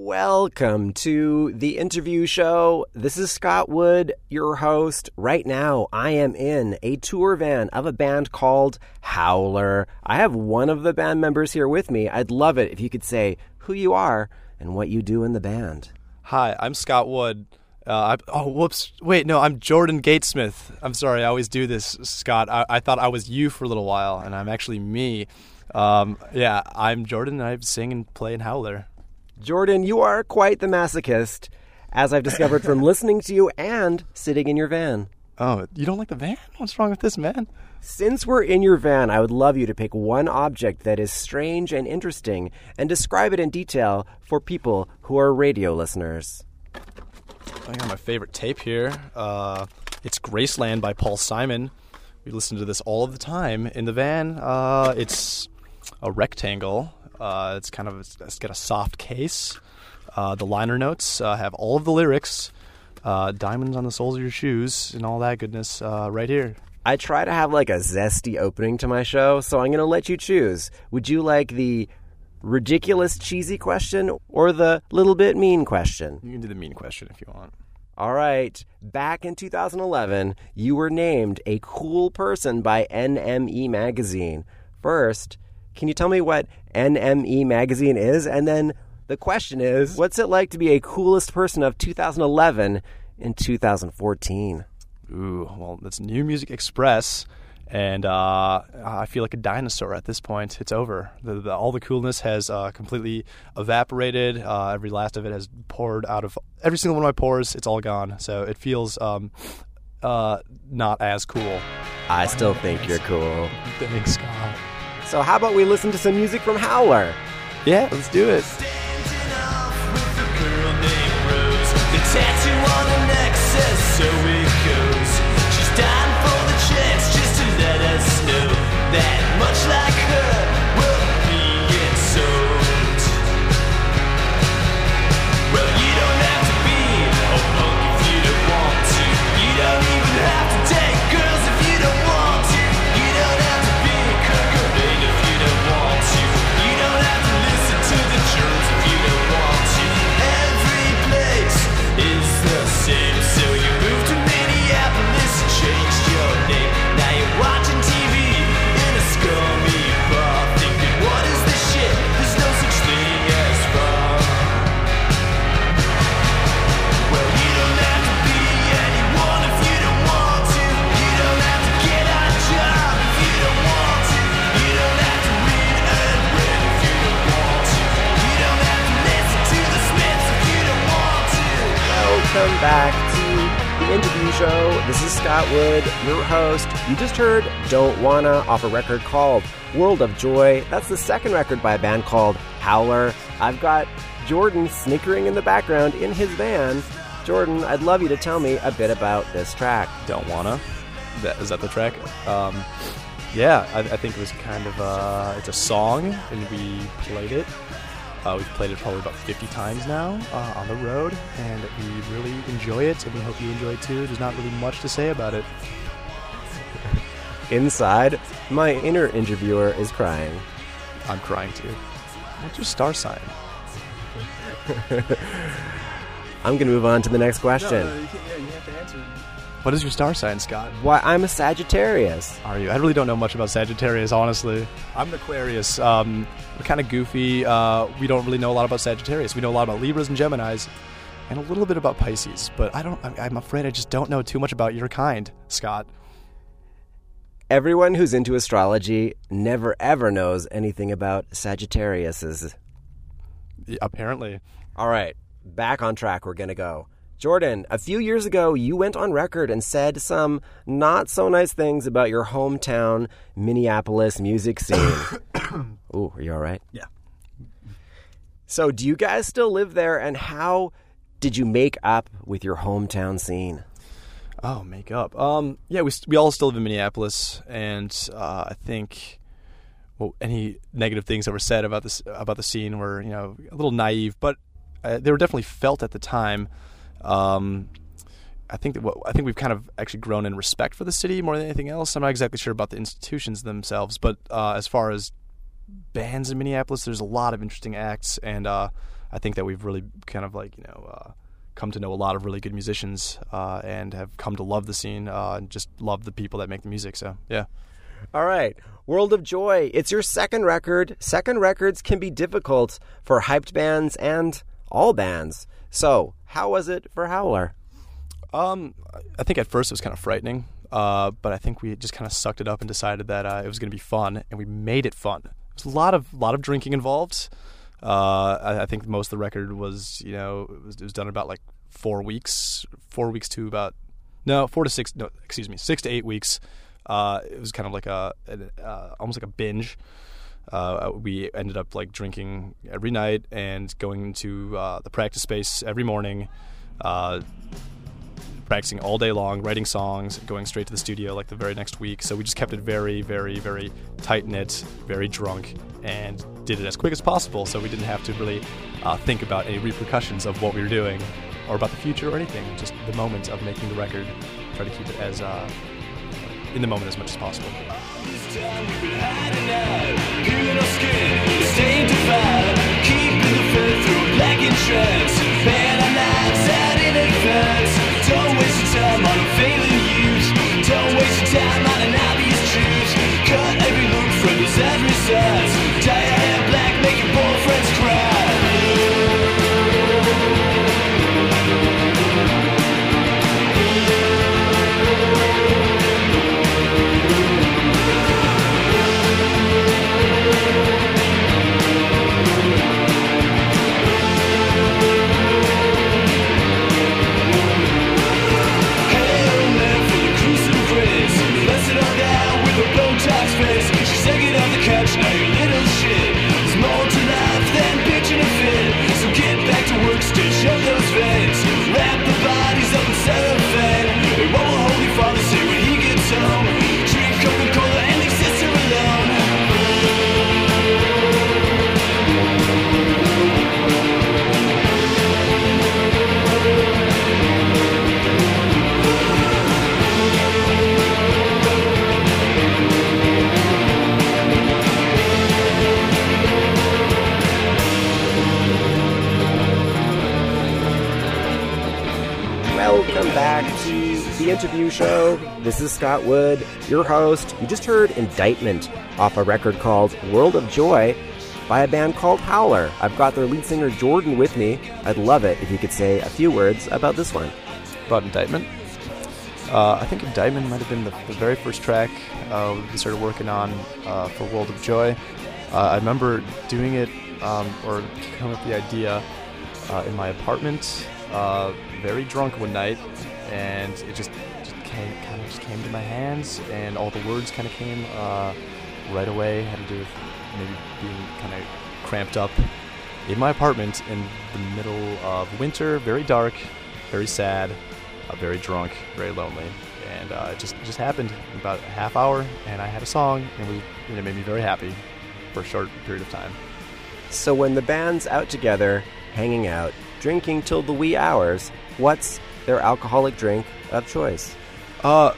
Welcome to the interview show. This is Scott Wood, your host. Right now, I am in a tour van of a band called Howler. I have one of the band members here with me. I'd love it if you could say who you are and what you do in the band. Hi, I'm Scott Wood. Uh, I, oh, whoops. Wait, no, I'm Jordan Gatesmith. I'm sorry, I always do this, Scott. I, I thought I was you for a little while, and I'm actually me. Um, yeah, I'm Jordan, and I sing and play in Howler. Jordan, you are quite the masochist, as I've discovered from listening to you and sitting in your van. Oh, you don't like the van? What's wrong with this, man? Since we're in your van, I would love you to pick one object that is strange and interesting and describe it in detail for people who are radio listeners. I got my favorite tape here. Uh, it's Graceland by Paul Simon. We listen to this all of the time in the van. Uh, it's a rectangle uh, it's kind of it's got a soft case. Uh, the liner notes uh, have all of the lyrics, uh, diamonds on the soles of your shoes, and all that goodness uh, right here. I try to have like a zesty opening to my show, so I'm going to let you choose. Would you like the ridiculous cheesy question or the little bit mean question? You can do the mean question if you want. All right. Back in 2011, you were named a cool person by NME magazine. First, can you tell me what NME magazine is? And then the question is, what's it like to be a coolest person of 2011 in 2014? Ooh, well, that's New Music Express, and uh, I feel like a dinosaur at this point. It's over. The, the, all the coolness has uh, completely evaporated. Uh, every last of it has poured out of every single one of my pores. It's all gone. So it feels um, uh, not as cool. I still think you're cool. Thanks, God. So how about we listen to some music from Howler? Yeah, let's do it. much like welcome interview show. This is Scott Wood, your host. You just heard Don't Wanna off a record called World of Joy. That's the second record by a band called Howler. I've got Jordan snickering in the background in his van. Jordan, I'd love you to tell me a bit about this track. Don't Wanna? Is that the track? Um, yeah, I, I, think it was kind of a, it's a song, and we played it uh, we've played it probably about 50 times now uh, on the road, and we really enjoy it, and we hope you enjoy it too. There's not really much to say about it. Inside, my inner interviewer is crying. I'm crying too. What's your star sign? I'm going to move on to the next question. No, no, you yeah, you have to answer. What is your star sign, Scott? Why, I'm a Sagittarius. Are you? I really don't know much about Sagittarius, honestly. I'm an Aquarius. Um, we're kind of goofy. Uh, we don't really know a lot about Sagittarius. We know a lot about Libras and Geminis, and a little bit about Pisces. But I don't. I'm afraid I just don't know too much about your kind, Scott. Everyone who's into astrology never ever knows anything about Sagittariuses. Yeah, apparently. All right, back on track. We're gonna go. Jordan, a few years ago, you went on record and said some not so nice things about your hometown Minneapolis music scene. Ooh, are you all right? Yeah. So, do you guys still live there, and how did you make up with your hometown scene? Oh, make up. Um, yeah, we we all still live in Minneapolis, and uh, I think well, any negative things that were said about this about the scene were you know a little naive, but uh, they were definitely felt at the time. Um, I think that I think we've kind of actually grown in respect for the city more than anything else. I'm not exactly sure about the institutions themselves, but uh, as far as bands in Minneapolis, there's a lot of interesting acts, and uh, I think that we've really kind of like you know uh, come to know a lot of really good musicians uh, and have come to love the scene uh, and just love the people that make the music. So yeah. All right. World of Joy. It's your second record. Second records can be difficult for hyped bands and all bands. So, how was it for Howler? Um, I think at first it was kind of frightening, uh, but I think we just kind of sucked it up and decided that uh, it was going to be fun, and we made it fun. There's a lot of lot of drinking involved. Uh, I, I, think most of the record was, you know, it was, it was done about like four weeks, four weeks to about no, four to six, no, excuse me, six to eight weeks. Uh, it was kind of like a, a uh, almost like a binge. Uh, we ended up like drinking every night and going to uh, the practice space every morning, uh, practicing all day long, writing songs, going straight to the studio like the very next week. So we just kept it very, very, very tight knit, very drunk, and did it as quick as possible. So we didn't have to really uh, think about any repercussions of what we were doing or about the future or anything. Just the moment of making the record. Try to keep it as uh, in the moment as much as possible. Don't waste your time interview show. This is Scott Wood, your host. You just heard Indictment off a record called World of Joy by a band called Howler. I've got their lead singer Jordan with me. I'd love it if you could say a few words about this one. About Indictment. Uh, I think Indictment might have been the, the very first track uh, we started working on uh, for World of Joy. Uh, I remember doing it um, or coming up with the idea uh, in my apartment, uh, very drunk one night, and it just, just came, kind of just came to my hands, and all the words kind of came uh, right away. Had to do with maybe being kind of cramped up in my apartment in the middle of winter, very dark, very sad, uh, very drunk, very lonely, and uh, it just just happened in about a half hour, and I had a song, and, and it made me very happy for a short period of time. So when the band's out together, hanging out, drinking till the wee hours, what's their alcoholic drink of choice? Uh,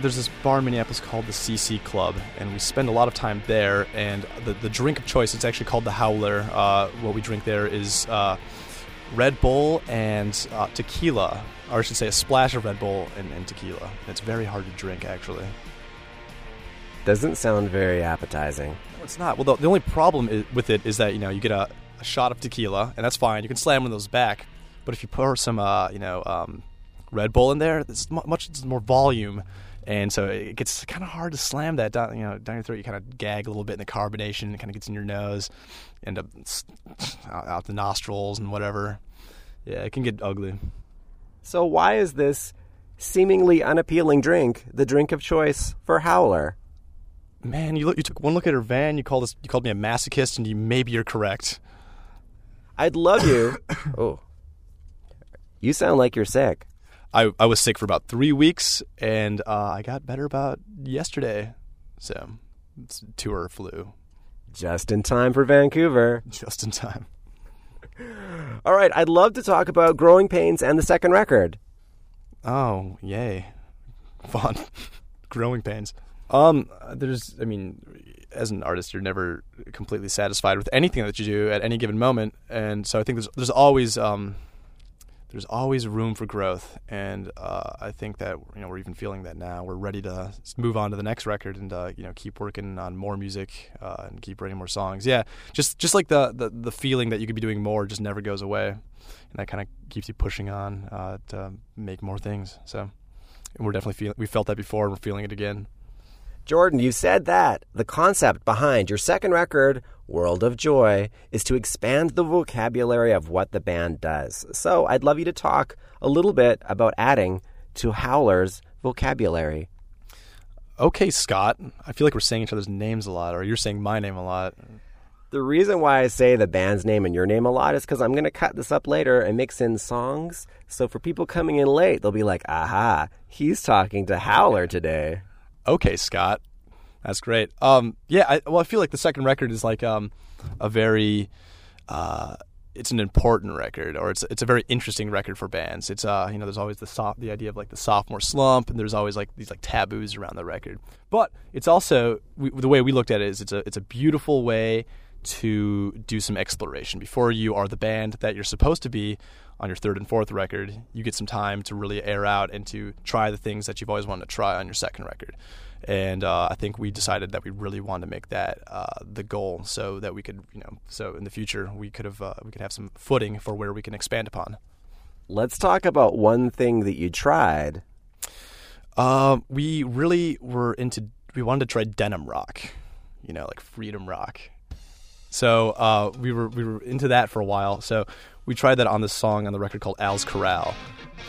there's this bar in Minneapolis called the CC Club, and we spend a lot of time there. And the, the drink of choice, it's actually called the Howler. Uh, what we drink there is uh, Red Bull and uh, tequila, or I should say a splash of Red Bull and, and tequila. It's very hard to drink, actually. Doesn't sound very appetizing. No, it's not. Well, the, the only problem i with it is that you know you get a, a shot of tequila, and that's fine. You can slam one of those back, but if you pour some, uh, you know, um, Red Bull in there, it's much more volume, and so it gets kind of hard to slam that down. You know, down your throat. You kind of gag a little bit in the carbonation. It kind of gets in your nose, end up out, the nostrils and whatever. Yeah, it can get ugly. So why is this seemingly unappealing drink the drink of choice for Howler? Man, you look, you took one look at her van. You called us. You called me a masochist, and you maybe you're correct. I'd love you. oh. You sound like you're sick. I, I was sick for about three weeks, and uh, I got better about yesterday. So, it's tour flu Just in time for Vancouver. just in time. All right, I'd love to talk about Growing Pains and the second record. Oh, yay. Fun. Growing pains. Um, there's, I mean, as an artist, you're never completely satisfied with anything that you do at any given moment, and so I think there's there's always um, there's always room for growth, and uh, I think that you know we're even feeling that now. We're ready to move on to the next record and uh, you know keep working on more music uh, and keep writing more songs. Yeah, just just like the, the the feeling that you could be doing more just never goes away, and that kind of keeps you pushing on uh, to make more things. So we're definitely feeling we felt that before, and we're feeling it again. Jordan, you said that. The concept behind your second record, World of Joy, is to expand the vocabulary of what the band does. So I'd love you to talk a little bit about adding to Howler's vocabulary. Okay, Scott. I feel like we're saying each other's names a lot, or you're saying my name a lot. The reason why I say the band's name and your name a lot is because I'm going to cut this up later and mix in songs. So for people coming in late, they'll be like, aha, he's talking to Howler today okay, Scott, that's great. Um, yeah, I, well, I feel like the second record is like um, a very, uh, it's an important record, or it's it's a very interesting record for bands. It's uh, you know, there's always the soft, the idea of like the sophomore slump, and there's always like these like taboos around the record. But it's also we, the way we looked at it is it's a it's a beautiful way to do some exploration before you are the band that you're supposed to be on your third and fourth record, you get some time to really air out and to try the things that you've always wanted to try on your second record. And uh, I think we decided that we really wanted to make that uh, the goal, so that we could, you know, so in the future we could have uh, we could have some footing for where we can expand upon. Let's talk about one thing that you tried. Um, we really were into. We wanted to try denim rock, you know, like freedom rock. So uh, we were we were into that for a while. So we tried that on this song on the record called Al's Corral,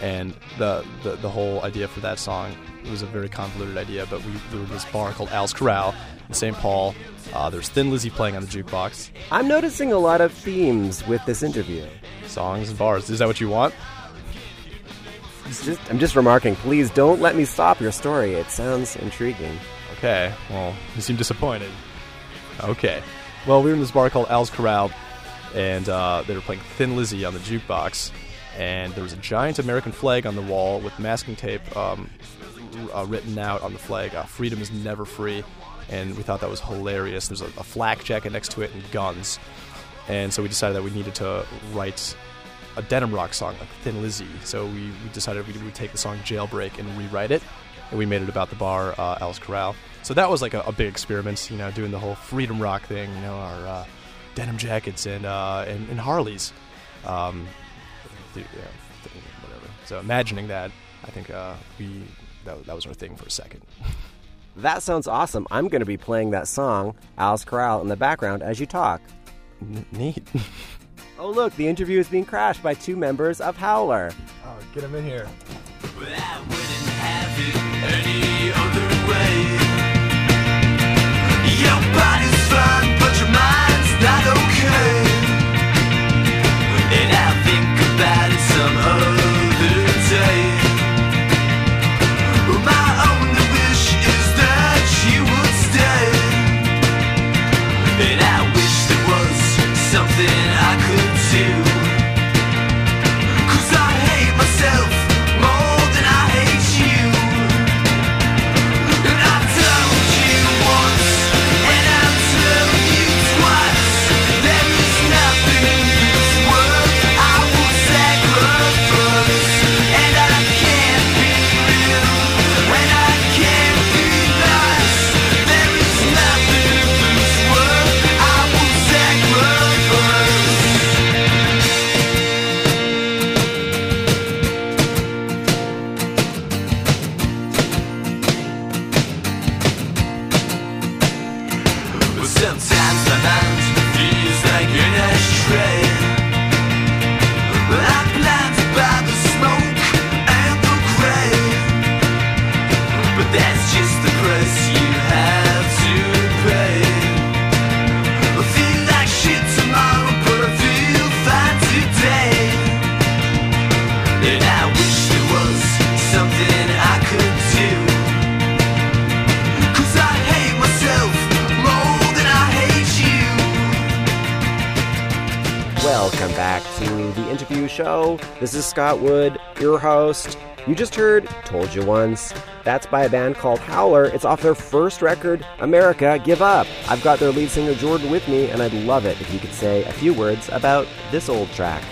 and the, the the whole idea for that song was a very convoluted idea. But we there was this bar called Al's Corral in St. Paul. Uh, there's Thin Lizzy playing on the jukebox. I'm noticing a lot of themes with this interview. Songs and bars. Is that what you want? Just, I'm just remarking. Please don't let me stop your story. It sounds intriguing. Okay. Well, you seem disappointed. Okay. Well, we were in this bar called Al's Corral and uh, they were playing Thin Lizzy on the jukebox, and there was a giant American flag on the wall with masking tape um, uh, written out on the flag. Uh, Freedom is never free, and we thought that was hilarious. There's a, a flak jacket next to it and guns, and so we decided that we needed to write a denim rock song like Thin Lizzy. So we, we decided we would take the song Jailbreak and rewrite it, and we made it about the bar uh, Al's Corral. So that was like a, a, big experiment, you know, doing the whole freedom rock thing, you know, our uh, denim jackets and uh, and, and Harleys. Um, yeah, whatever. So imagining that, I think uh, we that, that was our thing for a second. That sounds awesome. I'm going to be playing that song, Al's Corral, in the background as you talk. N- neat. oh, look, the interview is being crashed by two members of Howler. Oh, get them in here. some other Scott Wood, your host. You just heard Told You Once. That's by a band called Howler. It's off their first record, America Give Up. I've got their lead singer Jordan with me, and I'd love it if you could say a few words about this old track.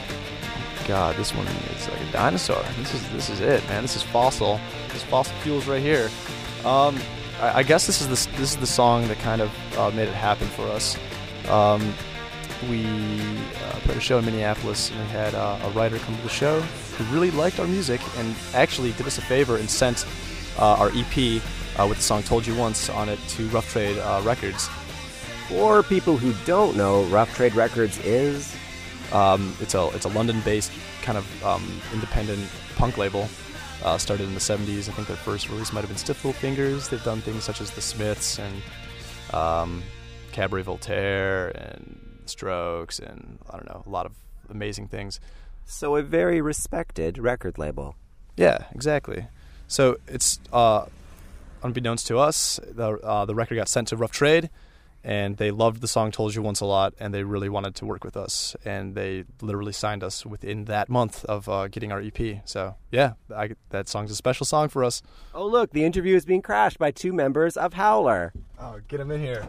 God, this one is like a dinosaur. This is this is it, man. This is fossil. This fossil fuels right here. Um, I, I guess this is the this is the song that kind of uh, made it happen for us. Um, we uh, played a show in Minneapolis, and we had uh, a writer come to the show who really liked our music and actually did us a favor and sent uh, our EP uh, with the song "Told You Once" on it to Rough Trade uh, Records. For people who don't know, Rough Trade Records is Um, it's a it's a London-based kind of um, independent punk label. Uh, started in the 70s. I think their first release might have been Stiff Little Fingers. They've done things such as The Smiths and um, Cabaret Voltaire and Strokes and I don't know a lot of amazing things. so a very respected record label. Yeah, exactly. So it's uh, unbeknownst to us, the uh, the record got sent to Rough Trade, and they loved the song "Told You Once" a lot, and they really wanted to work with us, and they literally signed us within that month of uh, getting our EP. So yeah, I, that song's a special song for us. Oh, look, the interview is being crashed by two members of Howler. Oh, get them in here!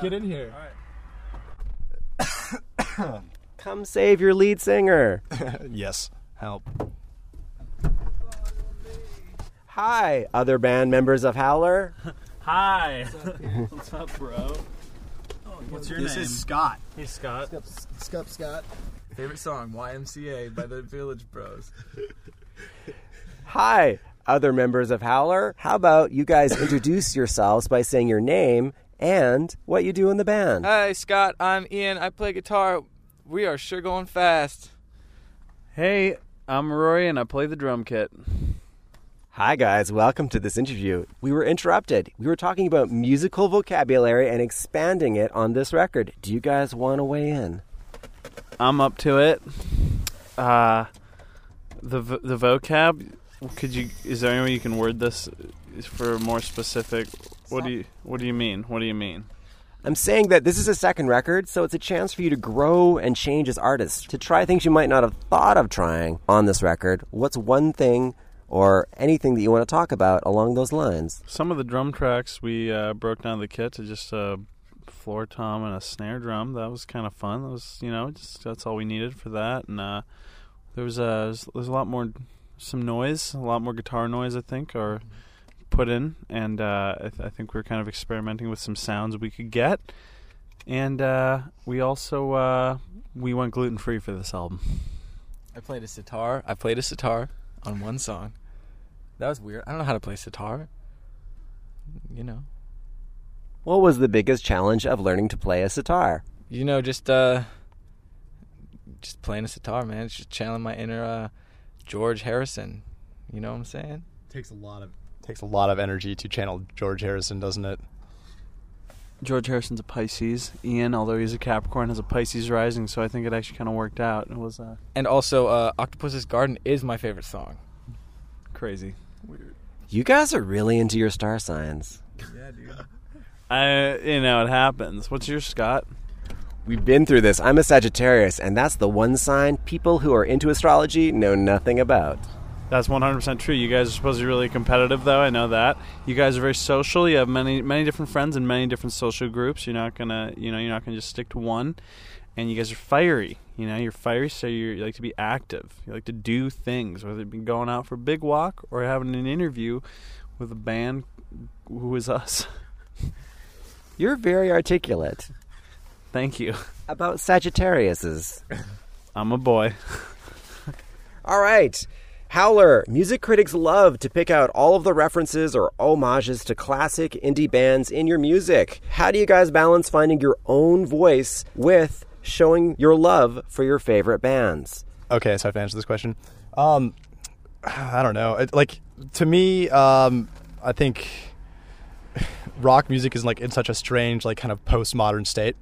Get in here! Come save your lead singer. yes, help. Hi, other band members of Howler. Hi. What's up, bro? Oh, What's your This name? This is Scott. hey, Scott. Scup Scott. Favorite song, YMCA by the Village Bros. Hi, other members of Howler. How about you guys introduce yourselves by saying your name and what you do in the band? Hi, Scott. I'm Ian. I play guitar. We are sure going fast. Hey, I'm Rory, and I play the drum kit. Hi, guys. Welcome to this interview. We were interrupted. We were talking about musical vocabulary and expanding it on this record. Do you guys want to weigh in? I'm up to it. Uh, the the vocab. Could you? Is there any way you can word this for more specific? What do you What do you mean? What do you mean? I'm saying that this is a second record, so it's a chance for you to grow and change as artists, to try things you might not have thought of trying on this record. What's one thing or anything that you want to talk about along those lines? Some of the drum tracks we uh, broke down the kit to just a floor tom and a snare drum. That was kind of fun. That was you know just that's all we needed for that. And uh, there was a there's a lot more some noise, a lot more guitar noise I think, or put in, and uh, I, th- I think we were kind of experimenting with some sounds we could get. And uh, we also uh, we went gluten free for this album. I played a sitar. I played a sitar on one song. That was weird. I don't know how to play sitar. You know. What was the biggest challenge of learning to play a sitar? You know, just uh just playing a sitar, man. It's just channeling my inner uh George Harrison. You know what I'm saying? It Takes a lot of takes a lot of energy to channel George Harrison, doesn't it? George Harrison's a Pisces. Ian, although he's a Capricorn, has a Pisces rising, so I think it actually kind of worked out. It was uh, And also uh Octopus's Garden is my favorite song. crazy. Weird. You guys are really into your star signs. Yeah, dude. I, you know, it happens. What's your Scott? We've been through this. I'm a Sagittarius, and that's the one sign people who are into astrology know nothing about. That's 100% true. You guys are supposed to be really competitive, though. I know that. You guys are very social. You have many, many different friends in many different social groups. You're not gonna, you know, you're not gonna just stick to one. And you guys are fiery. You know, you're fiery, so you're, you like to be active. You like to do things, whether it be going out for a big walk or having an interview with a band who is us. You're very articulate Thank you. about Sagittariuses. I'm a boy. All right. Howler, music critics love to pick out all of the references or homages to classic indie bands in your music. How do you guys balance finding your own voice with showing your love for your favorite bands? Okay, so I have to answer this question. Um, I don't know. It, like to me, um, I think rock music is like in such a strange, like kind of postmodern state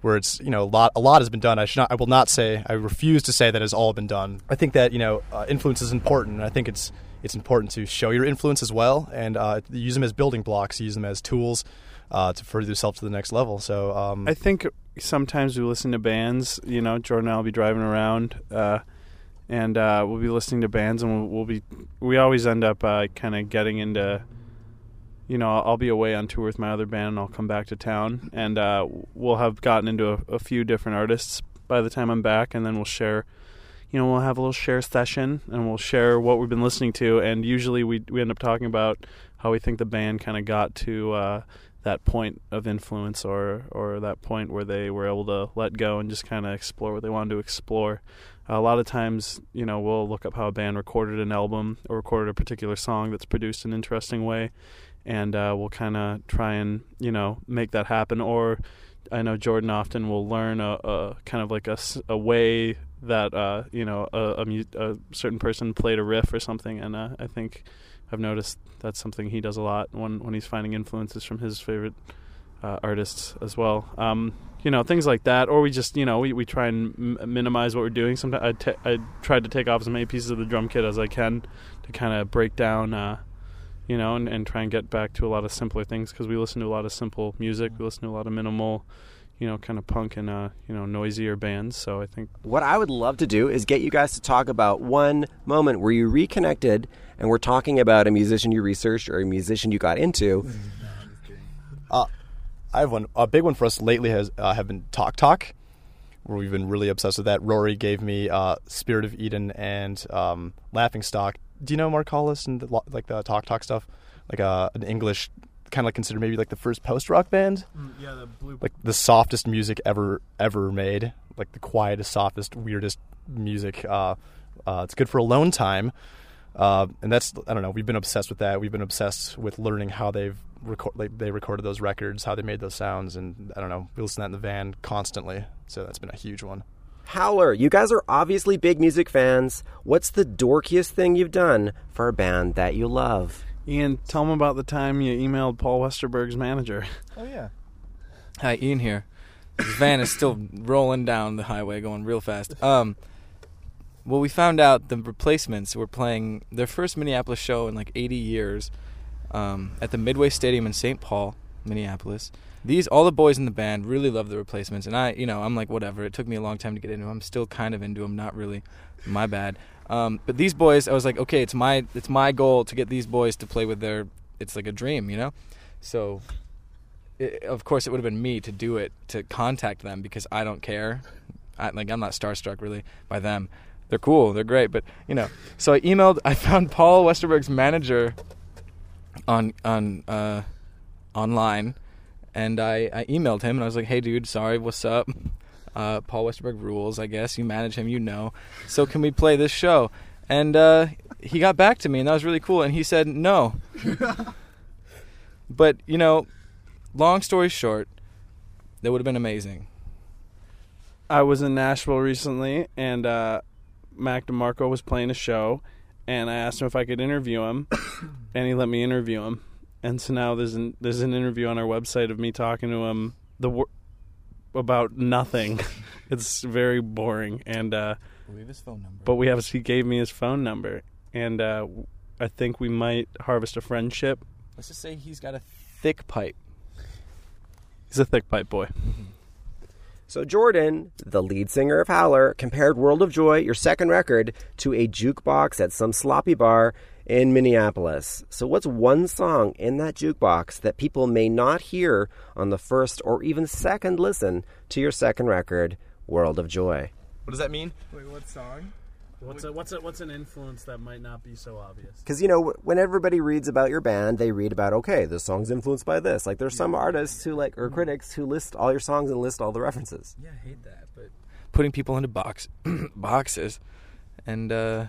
where it's you know a lot a lot has been done. I should not I will not say I refuse to say that has all been done. I think that you know uh, influence is important. And I think it's it's important to show your influence as well and uh, use them as building blocks, use them as tools uh, to further yourself to the next level. So um, I think sometimes we listen to bands. You know, Jordan and I'll be driving around, uh, and uh, we'll be listening to bands, and we'll, we'll be. We always end up uh, kind of getting into. You know, I'll, be away on tour with my other band, and I'll come back to town, and uh, we'll have gotten into a, a few different artists by the time I'm back, and then we'll share. You know, we'll have a little share session, and we'll share what we've been listening to, and usually we we end up talking about how we think the band kind of got to uh, that point of influence or or that point where they were able to let go and just kind of explore what they wanted to explore. A lot of times, you know, we'll look up how a band recorded an album or recorded a particular song that's produced an interesting way, and uh, we'll kind of try and you know make that happen. Or I know Jordan often will learn a, a kind of like a, a way that uh, you know a, a, a certain person played a riff or something, and uh, I think I've noticed that's something he does a lot when when he's finding influences from his favorite uh, artists as well. Um, you know, things like that, or we just you know we, we try and m- minimize what we're doing. Sometimes I, t- I tried to take off as many pieces of the drum kit as I can to kind of break down. Uh, you know, and, and try and get back to a lot of simpler things because we listen to a lot of simple music. We listen to a lot of minimal, you know, kind of punk and uh, you know noisier bands. So I think What I would love to do is get you guys to talk about one moment where you reconnected and we're talking about a musician you researched or a musician you got into. I have one. A big one for us lately has uh, have been Talk Talk, where we've been really obsessed with that. Rory gave me uh, Spirit of Eden and um, Laughing Stock. Do you know Mark Hollis and the, like the Talk Talk stuff? Like uh, an English, kind of like considered maybe like the first post rock band. yeah, the blue Like the softest music ever ever made. Like the quietest, softest, weirdest music. Uh, uh, it's good for alone time. Uh, and that's I don't know. We've been obsessed with that. We've been obsessed with learning how they've record like they recorded those records, how they made those sounds, and I don't know. We listen to that in the van constantly. So that's been a huge one. Howler, you guys are obviously big music fans. What's the dorkiest thing you've done for a band that you love? Ian, tell them about the time you emailed Paul Westerberg's manager. Oh yeah. Hi, Ian here. This van is still rolling down the highway, going real fast. Um, well, we found out the replacements were playing their first Minneapolis show in like 80 years um, at the Midway Stadium in St. Paul, Minneapolis. These all the boys in the band really love the replacements, and I, you know, I'm like whatever. It took me a long time to get into. them. I'm still kind of into them, not really. My bad. Um, but these boys, I was like, okay, it's my it's my goal to get these boys to play with their. It's like a dream, you know. So it, of course it would have been me to do it to contact them because I don't care. I, like I'm not starstruck really by them. They're cool, they're great, but you know. So I emailed. I found Paul Westerberg's manager on on uh, online, and I, I emailed him and I was like, "Hey, dude, sorry, what's up? Uh, Paul Westerberg rules, I guess. You manage him, you know. So can we play this show?" And uh, he got back to me, and that was really cool. And he said no. but you know, long story short, that would have been amazing. I was in Nashville recently, and uh, Mac DeMarco was playing a show, and I asked him if I could interview him, and he let me interview him. And so now there's an there's an interview on our website of me talking to him the wor- about nothing. it's very boring, and uh, Leave his phone number. but we have he gave me his phone number, and uh, I think we might harvest a friendship. let's just say he's got a thick pipe. He's a thick pipe boy. So, Jordan, the lead singer of Howler, compared World of Joy, your second record, to a jukebox at some sloppy bar in Minneapolis. So, what's one song in that jukebox that people may not hear on the first or even second listen to your second record, World of Joy? What does that mean? Wait, what song? What's a, what's a, what's an influence that might not be so obvious? Because, you know, when everybody reads about your band, they read about, okay, this song's influenced by this. Like, there's some artists who, like, or critics who list all your songs and list all the references. Yeah, I hate that, but putting people into box boxes, and uh,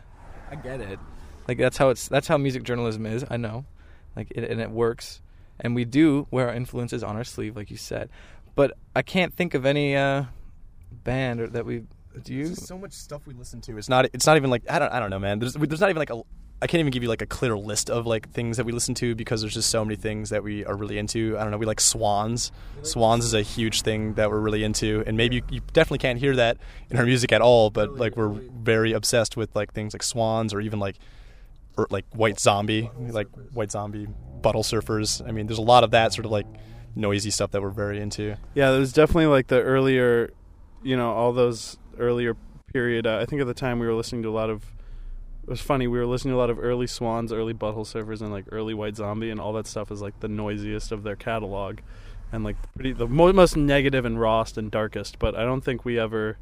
I get it. Like that's how it's that's how music journalism is. I know, like it, and it works, and we do wear our influences on our sleeve, like you said. But I can't think of any uh, band or that we do. You? There's so much stuff we listen to. It's not. It's not even like I don't. I don't know, man. There's. There's not even like a. I can't even give you like a clear list of like things that we listen to because there's just so many things that we are really into. I don't know. We like Swans. Swans is a huge thing that we're really into, and maybe you, you definitely can't hear that in our music at all. But like we're very obsessed with like things like Swans or even like, or like White Zombie, like White Zombie, Butthole Surfers. I mean, there's a lot of that sort of like noisy stuff that we're very into. Yeah, there's definitely like the earlier, you know, all those earlier period. Uh, I think at the time we were listening to a lot of. It was funny. We were listening to a lot of early Swans, early Butthole Surfers, and like early White Zombie, and all that stuff is like the noisiest of their catalog, and like pretty the mo- most negative and rawest and darkest. But I don't think we ever.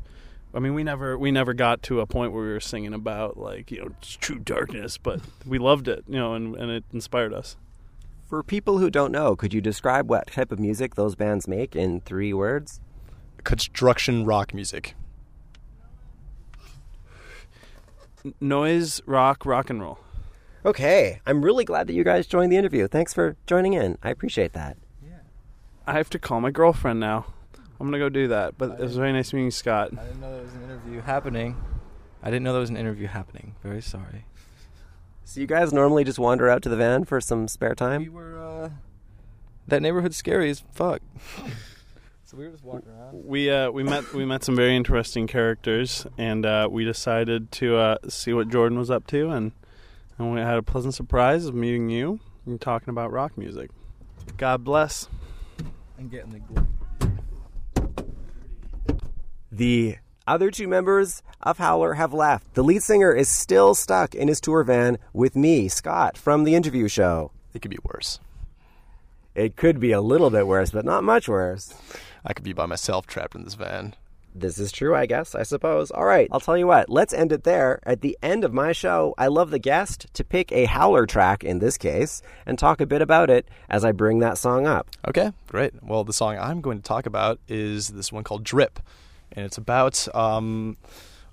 I mean, we never we never got to a point where we were singing about like you know true darkness, but we loved it, you know, and and it inspired us. For people who don't know, could you describe what type of music those bands make in three words? Construction rock music. N- noise, rock, rock and roll. Okay, I'm really glad that you guys joined the interview. Thanks for joining in. I appreciate that. Yeah. I have to call my girlfriend now. I'm gonna go do that. But it was very nice meeting you, Scott. I didn't know there was an interview happening. I didn't know there was an interview happening. Very sorry. So you guys normally just wander out to the van for some spare time? We time? were uh, that neighborhood's scary as fuck. so we were just walking around. We uh, we met we met some very interesting characters, and uh, we decided to uh, see what Jordan was up to, and and we had a pleasant surprise of meeting you and talking about rock music. God bless. and getting the glue. The other two members of Howler have left. The lead singer is still stuck in his tour van with me, Scott, from the interview show. It could be worse. It could be a little bit worse, but not much worse. I could be by myself trapped in this van. This is true, I guess, I suppose. All right, I'll tell you what, let's end it there. At the end of my show, I love the guest to pick a Howler track in this case and talk a bit about it as I bring that song up. Okay, great. Well, the song I'm going to talk about is this one called Drip. And it's about um,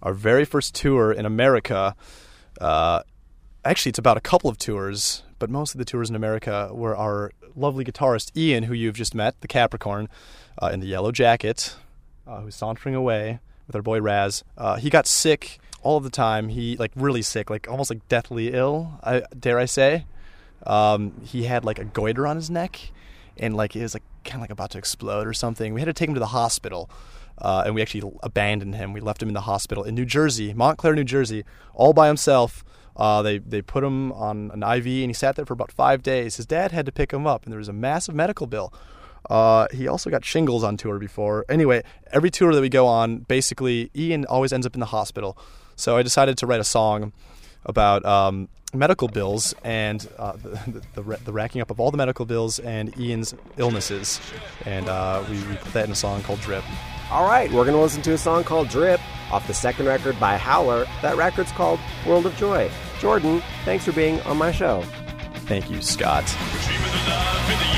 our very first tour in America. Uh, actually, it's about a couple of tours, but most of the tours in America were our lovely guitarist, Ian, who you've just met, the Capricorn, uh, in the yellow jacket, uh, who's sauntering away with our boy Raz. Uh, he got sick all the time. He, like, really sick, like almost like deathly ill, I, dare I say. Um, he had, like, a goiter on his neck and like it was like kind of like about to explode or something. We had to take him to the hospital, uh, and we actually abandoned him. We left him in the hospital in New Jersey, Montclair, New Jersey, all by himself. Uh, they they put him on an IV, and he sat there for about five days. His dad had to pick him up, and there was a massive medical bill. Uh, he also got shingles on tour before. Anyway, every tour that we go on, basically, Ian always ends up in the hospital. So I decided to write a song about um, medical bills and uh, the, the, the, racking up of all the medical bills and Ian's illnesses. And uh, we, we put that in a song called Drip. All right, we're going to listen to a song called Drip off the second record by Howler. That record's called World of Joy. Jordan, thanks for being on my show. Thank you, Scott. Dream of the love in the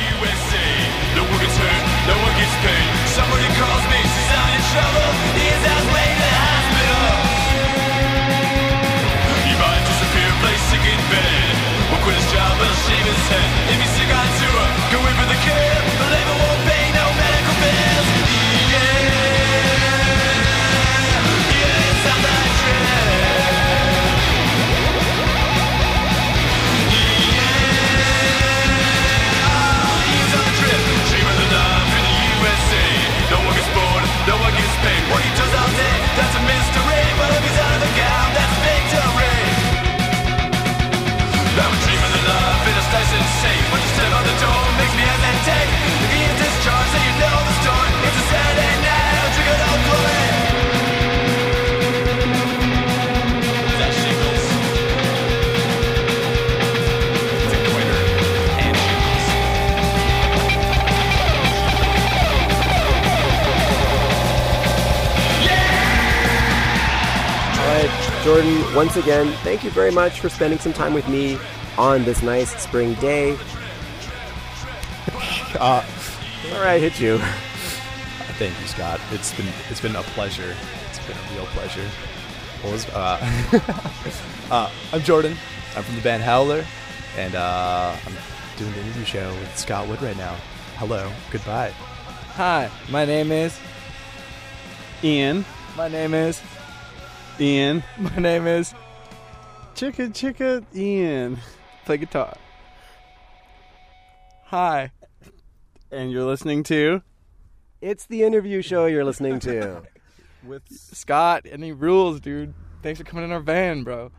Jordan, once again, thank you very much for spending some time with me on this nice spring day. Uh, All right, hit you. thank you, Scott. It's been it's been a pleasure. It's been a real pleasure. What was, uh, uh, I'm Jordan. I'm from the band Howler, and uh, I'm doing the interview show with Scott Wood right now. Hello, goodbye. Hi, my name is. Ian, My name is. Ian, My name is. chicka chicka, Ian, Play guitar. Hi. and you're listening to. It's the interview show you're listening to. With Scott, any rules, dude? Thanks for coming in our van, bro.